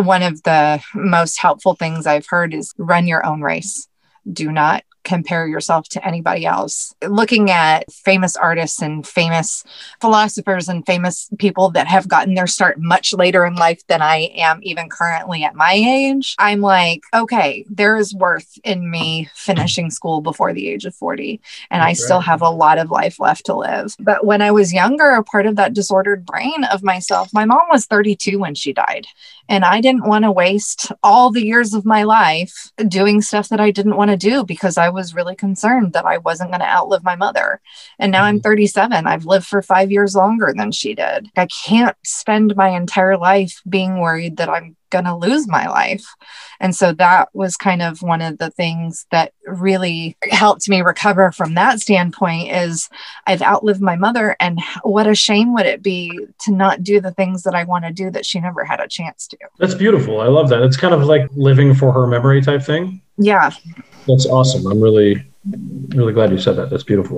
one of the most helpful things I've heard is run your own race. Do not compare yourself to anybody else. Looking at famous artists and famous philosophers and famous people that have gotten their start much later in life than I am even currently at my age, I'm like, okay, there is worth in me finishing school before the age of 40. And I still have a lot of life left to live. But when I was younger, a part of that disordered brain of myself, my mom was 32 when she died. And I didn't want to waste all the years of my life doing stuff that I didn't want to do because I was really concerned that I wasn't going to outlive my mother. And now I'm mm-hmm. 37. I've lived for five years longer than she did. I can't spend my entire life being worried that I'm going to lose my life. And so that was kind of one of the things that really helped me recover from that standpoint is I've outlived my mother and what a shame would it be to not do the things that I want to do that she never had a chance to. That's beautiful. I love that. It's kind of like living for her memory type thing. Yeah. That's awesome. I'm really really glad you said that. That's beautiful.